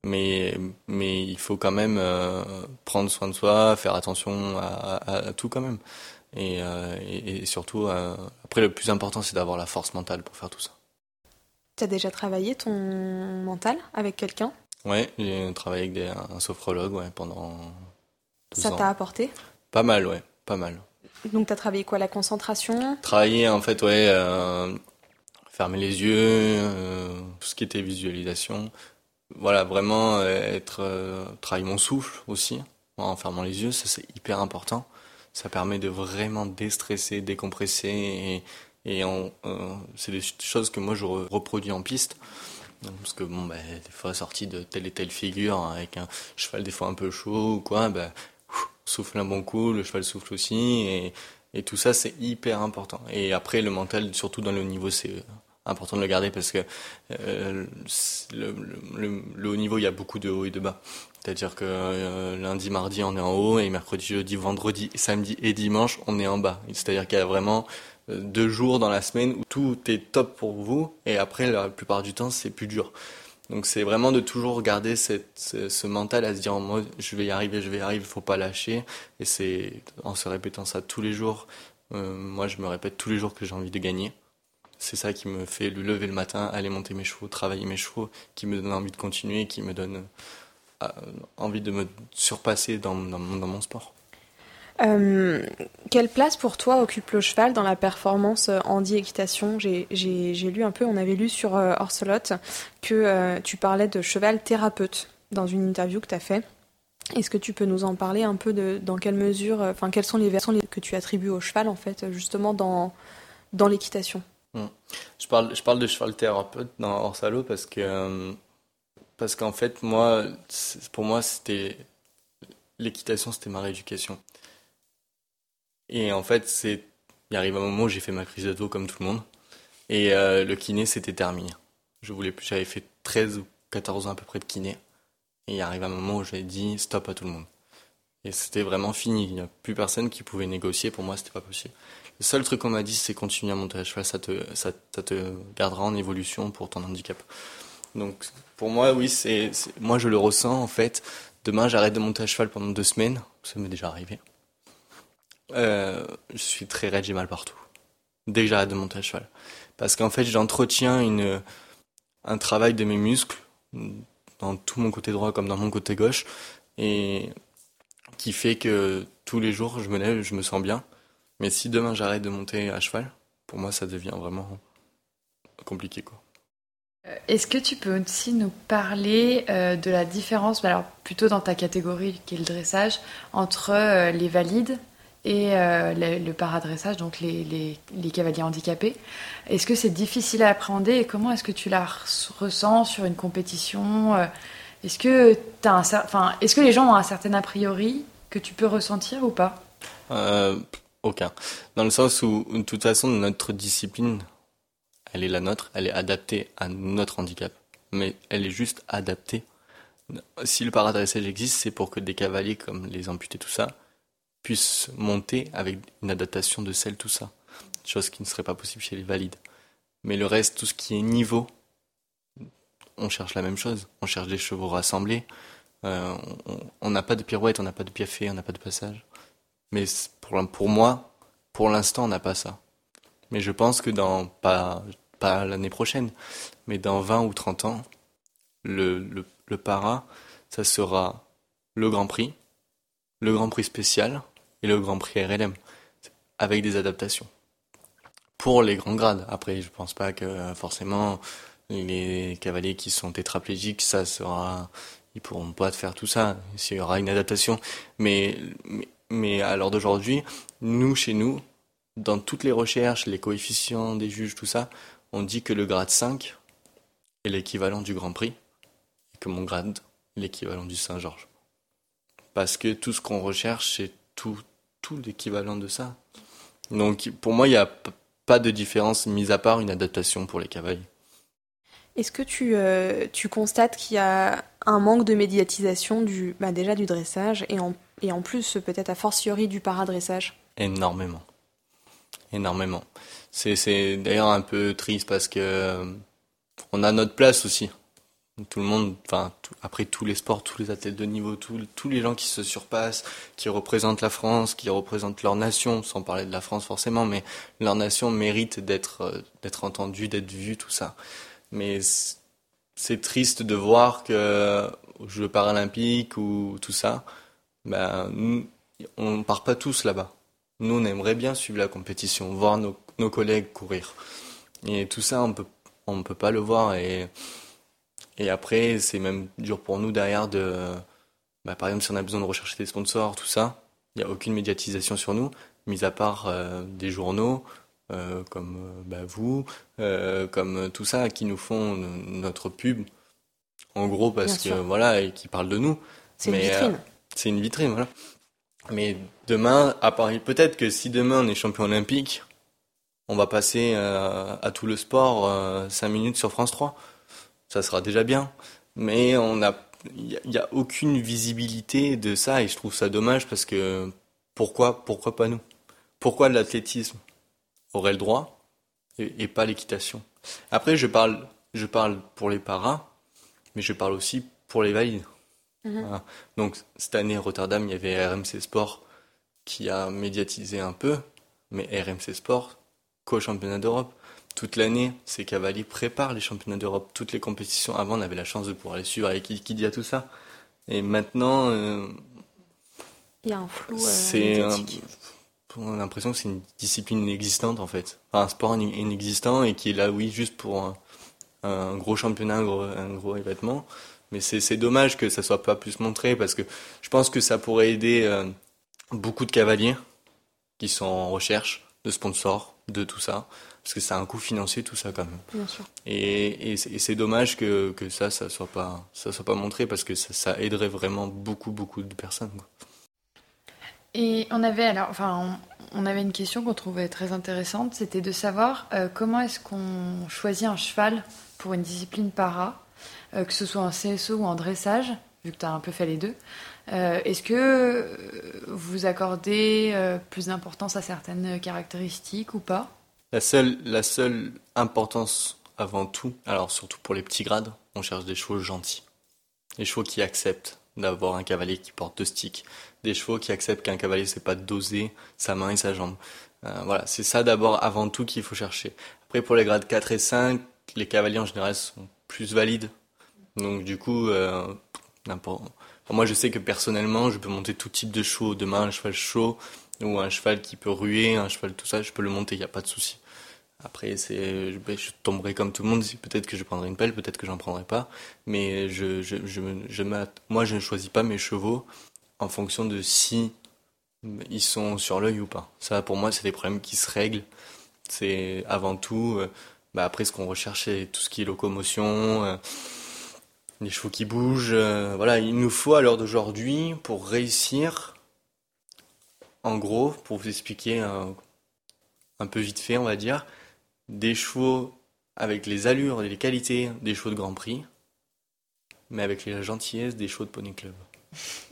mais mais il faut quand même euh, prendre soin de soi, faire attention à tout quand même. Et, euh, et, et, surtout, euh, après, le plus important, c'est d'avoir la force mentale pour faire tout ça. Tu as déjà travaillé ton mental avec quelqu'un? Ouais, j'ai travaillé avec des, un sophrologue ouais, pendant. Ça t'a apporté? Pas mal, ouais, pas mal. Donc, tu as travaillé quoi La concentration? Travailler, en fait, ouais, euh, fermer les yeux, tout ce qui était visualisation. Voilà, vraiment être travailler mon souffle aussi en fermant les yeux, ça c'est hyper important. Ça permet de vraiment déstresser, décompresser et, et c'est des choses que moi je reproduis en piste. Parce que bon, bah, des fois sorti de telle et telle figure avec un cheval des fois un peu chaud ou quoi, bah, souffle un bon coup, le cheval souffle aussi et, et tout ça c'est hyper important. Et après le mental, surtout dans le niveau, c'est important de le garder parce que euh, le, haut niveau il y a beaucoup de hauts et de bas. C'est-à-dire que euh, lundi, mardi, on est en haut, et mercredi, jeudi, vendredi, samedi et dimanche, on est en bas. C'est-à-dire qu'il y a vraiment euh, deux jours dans la semaine où tout est top pour vous, et après, la plupart du temps, c'est plus dur. Donc c'est vraiment de toujours garder cette, ce, mental à se dire moi je vais y arriver, je vais y arriver, il faut pas lâcher. Et c'est en se répétant ça tous les jours, moi je me répète tous les jours que j'ai envie de gagner. C'est ça qui me fait le lever le matin, aller monter mes chevaux, travailler mes chevaux, qui me donne envie de continuer, qui me donne envie de me surpasser dans, mon sport. Euh, quelle place pour toi occupe le cheval dans la performance handi-équitation J'ai lu un peu, on avait lu sur euh, Orsolot que euh, tu parlais de cheval thérapeute dans une interview que tu as fait. Est-ce que tu peux nous en parler un peu de dans quelle mesure, enfin quelles sont les versions que tu attribues au cheval en fait, justement dans l'équitation? Hmm. je, parle, je parle de cheval thérapeute dans Orsalo parce que parce qu'en fait, moi, pour moi, c'était l'équitation, c'était ma rééducation. Et en fait, c'est il arrive un moment où j'ai fait ma crise de dos comme tout le monde. Et euh, le kiné, c'était terminé. Je voulais plus, j'avais fait 13 ou 14 ans à peu près de kiné. Et il arrive un moment où j'ai dit stop à tout le monde. Et c'était vraiment fini. Il n'y a plus personne qui pouvait négocier. Pour moi, c'était pas possible. Le seul truc qu'on m'a dit, c'est continuer à monter à cheval. Ça te, ça, te gardera en évolution pour ton handicap. Donc pour moi, oui, c'est moi je le ressens en fait. Demain, j'arrête de monter à cheval pendant deux semaines. Ça m'est déjà arrivé. Euh, je suis très raide, j'ai mal partout. Dès que j'arrête de monter à cheval, parce qu'en fait, j'entretiens une un travail de mes muscles dans tout mon côté droit comme dans mon côté gauche et qui fait que tous les jours je me lève, je me sens bien. Mais si demain j'arrête de monter à cheval, pour moi ça devient vraiment compliqué quoi. Euh, est-ce que tu peux aussi nous parler euh, de la différence, bah, alors plutôt dans ta catégorie qui est le dressage, entre euh, les valides et le, paradressage, donc les, cavaliers handicapés? Est-ce que c'est difficile à appréhender et comment est-ce que tu la ressens sur une compétition Est-ce que, enfin, est que les gens ont un certain a priori que tu peux ressentir ou pas? Aucun. Dans le sens où, de toute façon, notre discipline, elle est la nôtre, elle est adaptée à notre handicap. Mais elle est juste adaptée. Si le paradressage existe, c'est pour que des cavaliers comme les amputés, tout ça, puissent monter avec une adaptation de selle, tout ça. Chose qui ne serait pas possible chez les valides. Mais le reste, tout ce qui est niveau, on cherche la même chose. On cherche des chevaux rassemblés. Euh, on n'a pas de pirouette, on n'a pas de piafé, on n'a pas de passage. Mais pour, pour moi, pour l'instant, on n'a pas ça. Mais je pense que dans, pas, pas l'année prochaine, mais dans 20 ou 30 ans, le, le, le para, ça sera le Grand Prix, le Grand Prix spécial et le Grand Prix RLM, avec des adaptations. Pour les grands grades. Après, je pense pas que forcément les cavaliers qui sont tétraplégiques, ça sera, ils pourront pas faire tout ça. S'il y aura une adaptation, mais mais, à l'heure d'aujourd'hui, nous chez nous, dans toutes les recherches, les coefficients des juges, tout ça, on dit que le grade 5 est l'équivalent du Grand Prix et que mon grade l'équivalent du Saint-Georges. Parce que tout ce qu'on recherche, c'est tout, tout l'équivalent de ça. Donc pour moi, il n'y a pas de différence, mis à part une adaptation pour les cavaliers. Est-ce que tu, euh, tu constates qu'il y a un manque de médiatisation du, bah déjà du dressage et en, et en plus peut-être a fortiori du paradressage? Énormément énormément. C'est d'ailleurs un peu triste parce que euh, on a notre place aussi. Tout le monde, enfin après tous les sports, tous les athlètes de niveau, tous les gens qui se surpassent, qui représentent la France, qui représentent leur nation, sans parler de la France forcément, mais leur nation mérite d'être euh, d'être entendue, d'être vue, tout ça. Mais c'est triste de voir que aux Jeux paralympiques ou tout ça, ben on part pas tous là-bas. Nous, on aimerait bien suivre la compétition, voir nos, collègues courir. Et tout ça, on peut, on peut pas le voir. Et, et après, c'est même dur pour nous derrière de. Bah, par exemple, si on a besoin de rechercher des sponsors, tout ça, il n'y a aucune médiatisation sur nous, mis à part euh, des journaux euh, comme euh, bah, vous, comme tout ça, qui nous font notre pub. En gros, parce que voilà, et qui parlent de nous. C'est une vitrine. c'est une vitrine, voilà. Mais demain, à Paris, peut-être que si demain on est champion olympique, on va passer à tout le sport 5 minutes sur France 3 ça sera déjà bien. Mais on a, il n'y a, aucune visibilité de ça et je trouve ça dommage parce que pourquoi, pourquoi pas nous? Pourquoi l'athlétisme? Aurait le droit et, pas l'équitation Après, je parle, je parle pour les paras, mais je parle aussi pour les valides. Mhm. Donc cette année à Rotterdam, il y avait RMC Sport qui a médiatisé un peu, mais RMC Sport, co-championnat d'Europe toute l'année, ces cavaliers préparent les championnats d'Europe. Toutes les compétitions avant, on avait la chance de pouvoir les suivre avec qui, qui dit à tout ça. Et maintenant, euh, il y a un flou. Euh, c'est on a l'impression que c'est une discipline inexistante en fait, un sport inexistant et qui est là, oui, juste pour un, gros championnat, un gros, un gros événement. Mais c'est dommage que ça soit pas plus montré parce que je pense que ça pourrait aider euh, beaucoup de cavaliers qui sont en recherche de sponsors, de tout ça parce que ça a un coût financier tout ça quand même. Bien sûr. Et, et c'est dommage que, que, ça, ça soit pas, ça soit pas montré parce que ça, ça aiderait vraiment beaucoup, beaucoup de personnes. Et on avait alors, enfin, on, avait une question qu'on trouvait très intéressante, c'était de savoir euh, comment est-ce qu'on choisit un cheval pour une discipline para, euh, que ce soit en CSO ou en dressage, vu que tu as un peu fait les deux. Euh, est-ce que vous accordez plus d'importance à certaines caractéristiques ou pas? La seule, la seule importance avant tout, alors surtout pour les petits grades, on cherche des chevaux gentils. Des chevaux qui acceptent d'avoir un cavalier qui porte deux sticks. Des chevaux qui acceptent qu'un cavalier ne sait pas doser sa main et sa jambe. Euh, voilà, c'est ça d'abord avant tout qu'il faut chercher. Après pour les grades 4 et 5, les cavaliers en général sont plus valides. Donc du coup, euh, n'importe. moi je sais que personnellement, je peux monter tout type de chevaux. Demain, un cheval chaud, ou un cheval qui peut ruer, un cheval tout ça, je peux le monter, il n'y a pas de souci. Après, c'est, je, ben, tomberai comme tout le monde. Peut-être que je prendrai une pelle, peut-être que j'en prendrai pas. Mais je, je moi, je ne choisis pas mes chevaux en fonction de si ils sont sur l'œil ou pas. Ça, pour moi, c'est des problèmes qui se règlent. C'est avant tout, euh, bah, après, ce qu'on recherche, c'est tout ce qui est locomotion, euh, les chevaux qui bougent. Euh, voilà, il nous faut à l'heure d'aujourd'hui, pour réussir, en gros, pour vous expliquer un, peu vite fait, on va dire, des chevaux avec les allures et les qualités des chevaux de Grand Prix, mais avec la gentillesse des chevaux de Pony Club.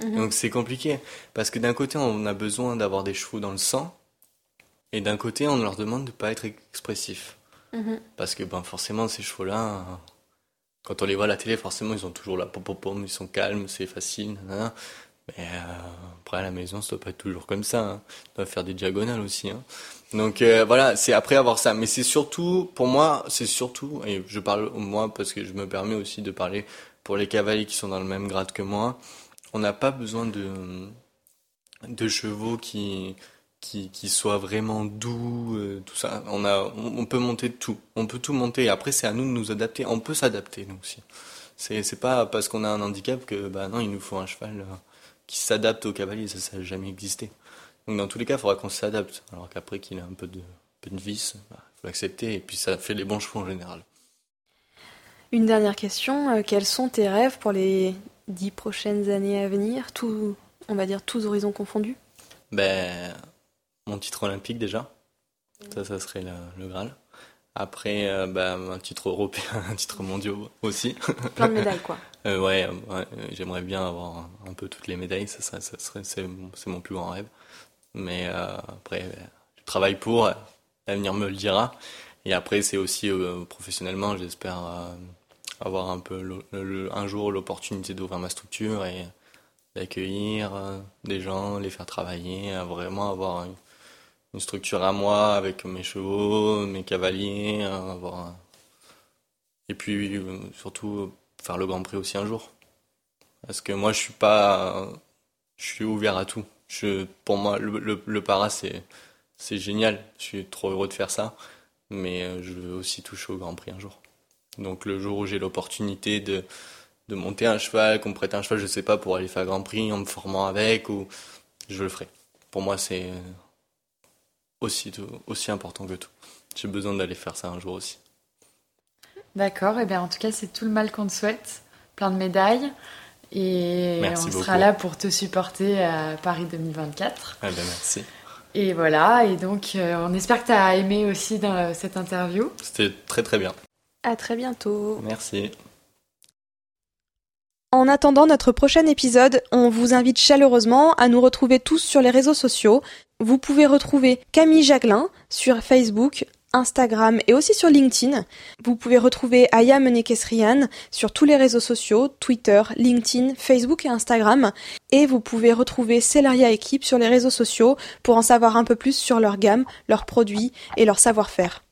Mhm. Donc c'est compliqué, parce que d'un côté on a besoin d'avoir des chevaux dans le sang, et d'un côté on leur demande de ne pas être expressif. Mhm. Parce que ben, forcément ces chevaux-là, quand on les voit à la télé, forcément ils ont toujours la pom pom pom, ils sont calmes, c'est facile. Mais euh, après à la maison, ça doit pas être toujours comme ça. Hein. On doit faire des diagonales aussi. Hein. Donc euh, voilà, c'est après avoir ça. Mais c'est surtout, pour moi, c'est surtout, et je parle moi parce que je me permets aussi de parler pour les cavaliers qui sont dans le même grade que moi. On n'a pas besoin de chevaux qui soient vraiment doux, euh, tout ça. On peut monter tout. On peut tout monter. Après, c'est à nous de nous adapter. On peut s'adapter nous aussi. C'est pas parce qu'on a un handicap que bah non, il nous faut un cheval qui s'adapte au cavalier, ça, ça n'a jamais existé. Donc dans tous les cas, il faudra qu'on s'adapte. Alors qu'après qu'il a un peu de, vis, il bah, faut l'accepter et puis ça fait les bons chevaux en général. Une dernière question, euh, quels sont tes rêves pour les dix prochaines années à venir, tout, on va dire tous horizons confondus Ben, mon titre olympique déjà, ça, ça serait le Graal. Après, euh, bah, un titre européen, [laughs] un titre mondial aussi. [laughs] Plein de médailles, quoi. euh, ouais, ouais j'aimerais bien avoir un, peu toutes les médailles, ça, ça, ça serait, c'est, mon plus grand rêve. Mais euh, après, je travaille pour, l'avenir me le dira. Et après, c'est aussi professionnellement, j'espère avoir un peu un jour l'opportunité d'ouvrir ma structure et d'accueillir des gens, les faire travailler, vraiment avoir une, structure à moi avec mes chevaux, mes cavaliers, avoir et puis euh, surtout faire le Grand Prix aussi un jour. Parce que moi je suis pas, je suis ouvert à tout. Je, pour moi le, le, para c'est c'est génial. Je suis trop heureux de faire ça. mais euh, je veux aussi toucher au Grand Prix un jour. Donc le jour où j'ai l'opportunité de, de monter un cheval, qu'on me prête un cheval, je sais pas, pour aller faire Grand Prix en me formant avec, ou je le ferai. Pour moi, c'est aussi, aussi important que tout. J'ai besoin d'aller faire ça un jour aussi. D'accord, et eh bien en tout cas, c'est tout le mal qu'on te souhaite. Plein de médailles. Et on sera là pour te supporter à Paris 2024. Ah ben merci. Et voilà, et donc euh, on espère que tu as aimé aussi dans cette interview. C'était très très bien. À très bientôt. Merci. En attendant notre prochain épisode, on vous invite chaleureusement à nous retrouver tous sur les réseaux sociaux. Vous pouvez retrouver Camille Jacquelin sur Facebook, Instagram et aussi sur LinkedIn. Vous pouvez retrouver Aya Menekesrian sur tous les réseaux sociaux, Twitter, LinkedIn, Facebook et Instagram. Et vous pouvez retrouver Celaria Equipe sur les réseaux sociaux pour en savoir un peu plus sur leur gamme, leurs produits et leur savoir-faire.